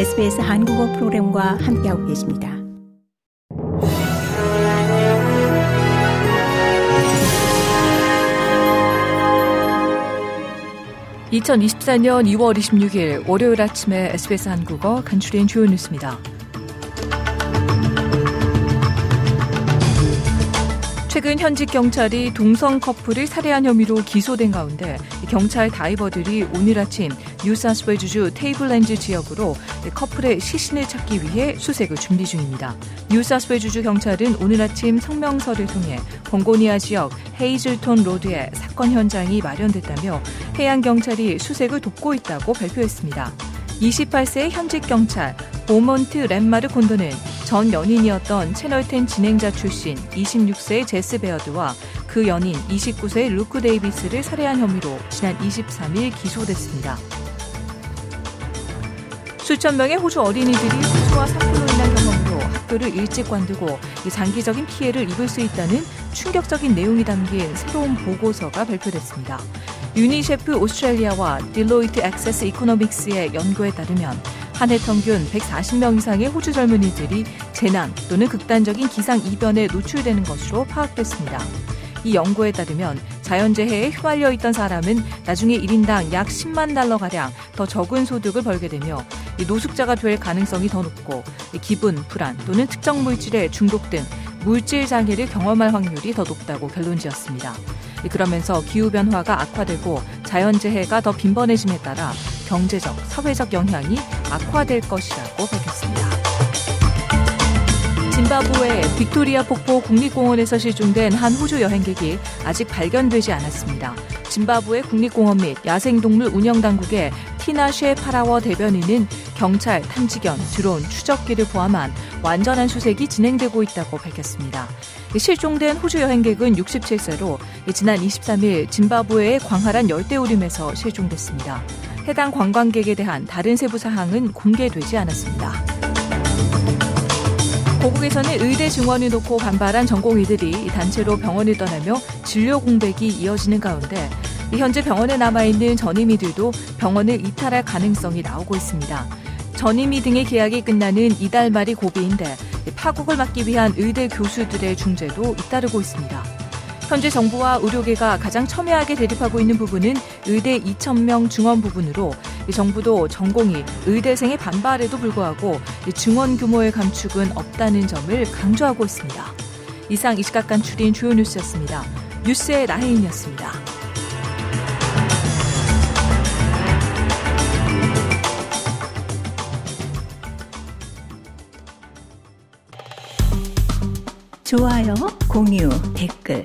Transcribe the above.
SBS 한국어 프로그램과 함께하고 계십니다. (2024년 2월 26일) 월요일 아침에 SBS 한국어 간추린 주요 뉴스입니다. 최근 현직 경찰이 동성 커플을 살해한 혐의로 기소된 가운데 경찰 다이버들이 오늘 아침 뉴사우스웨일즈주 테이블랜드 지역으로 커플의 시신을 찾기 위해 수색을 준비 중입니다. 뉴사우스웨일즈주 경찰은 오늘 아침 성명서를 통해 봉고니아 지역 헤이즐톤 로드에 사건 현장이 마련됐다며 해양 경찰이 수색을 돕고 있다고 발표했습니다. 28세 현직 경찰 보몬트 라마르 콘돈는 전 연인이었던 채널10 진행자 출신 26세의 제스 베어드와 그 연인 29세의 루크 데이비스를 살해한 혐의로 지난 23일 기소됐습니다. 수천 명의 호주 어린이들이 홍수와 사고로 인한 경험으로 학교를 일찍 관두고 장기적인 피해를 입을 수 있다는 충격적인 내용이 담긴 새로운 보고서가 발표됐습니다. 유니세프 오스트레일리아와 딜로이트 액세스 이코노믹스의 연구에 따르면 한 해 평균 140명 이상의 호주 젊은이들이 재난 또는 극단적인 기상 이변에 노출되는 것으로 파악됐습니다. 이 연구에 따르면 자연재해에 휘말려 있던 사람은 나중에 1인당 약 10만 달러가량 더 적은 소득을 벌게 되며 노숙자가 될 가능성이 더 높고 기분, 불안 또는 특정 물질에 중독 등 물질 장애를 경험할 확률이 더 높다고 결론 지었습니다. 그러면서 기후변화가 악화되고 자연재해가 더 빈번해짐에 따라 경제적, 사회적 영향이 악화될 것이라고 밝혔습니다. 짐바브웨 빅토리아 폭포 국립공원에서 실종된 한 호주 여행객이 아직 발견되지 않았습니다. 짐바브웨 국립공원 및 야생동물 운영당국의 티나쉐 파라워 대변인은 경찰, 탐지견, 드론, 추적기를 포함한 완전한 수색이 진행되고 있다고 밝혔습니다. 실종된 호주 여행객은 67세로 지난 23일 짐바브웨의 광활한 열대우림에서 실종됐습니다. 해당 관광객에 대한 다른 세부 사항은 공개되지 않았습니다. 고국에서는 의대 증원을 놓고 반발한 전공의들이 단체로 병원을 떠나며 진료 공백이 이어지는 가운데 현재 병원에 남아있는 전임의들도 병원을 이탈할 가능성이 나오고 있습니다. 전임의 등의 계약이 끝나는 이달 말이 고비인데 파국을 막기 위한 의대 교수들의 중재도 잇따르고 있습니다. 현재 정부와 의료계가 가장 첨예하게 대립하고 있는 부분은 의대 2,000명 증원 부분으로 정부도 전공이 의대생의 반발에도 불구하고 증원 규모의 감축은 없다는 점을 강조하고 있습니다. 이상 이 시각 간출인 주요 뉴스였습니다. 뉴스의 라인이었습니다. 좋아요, 공유, 댓글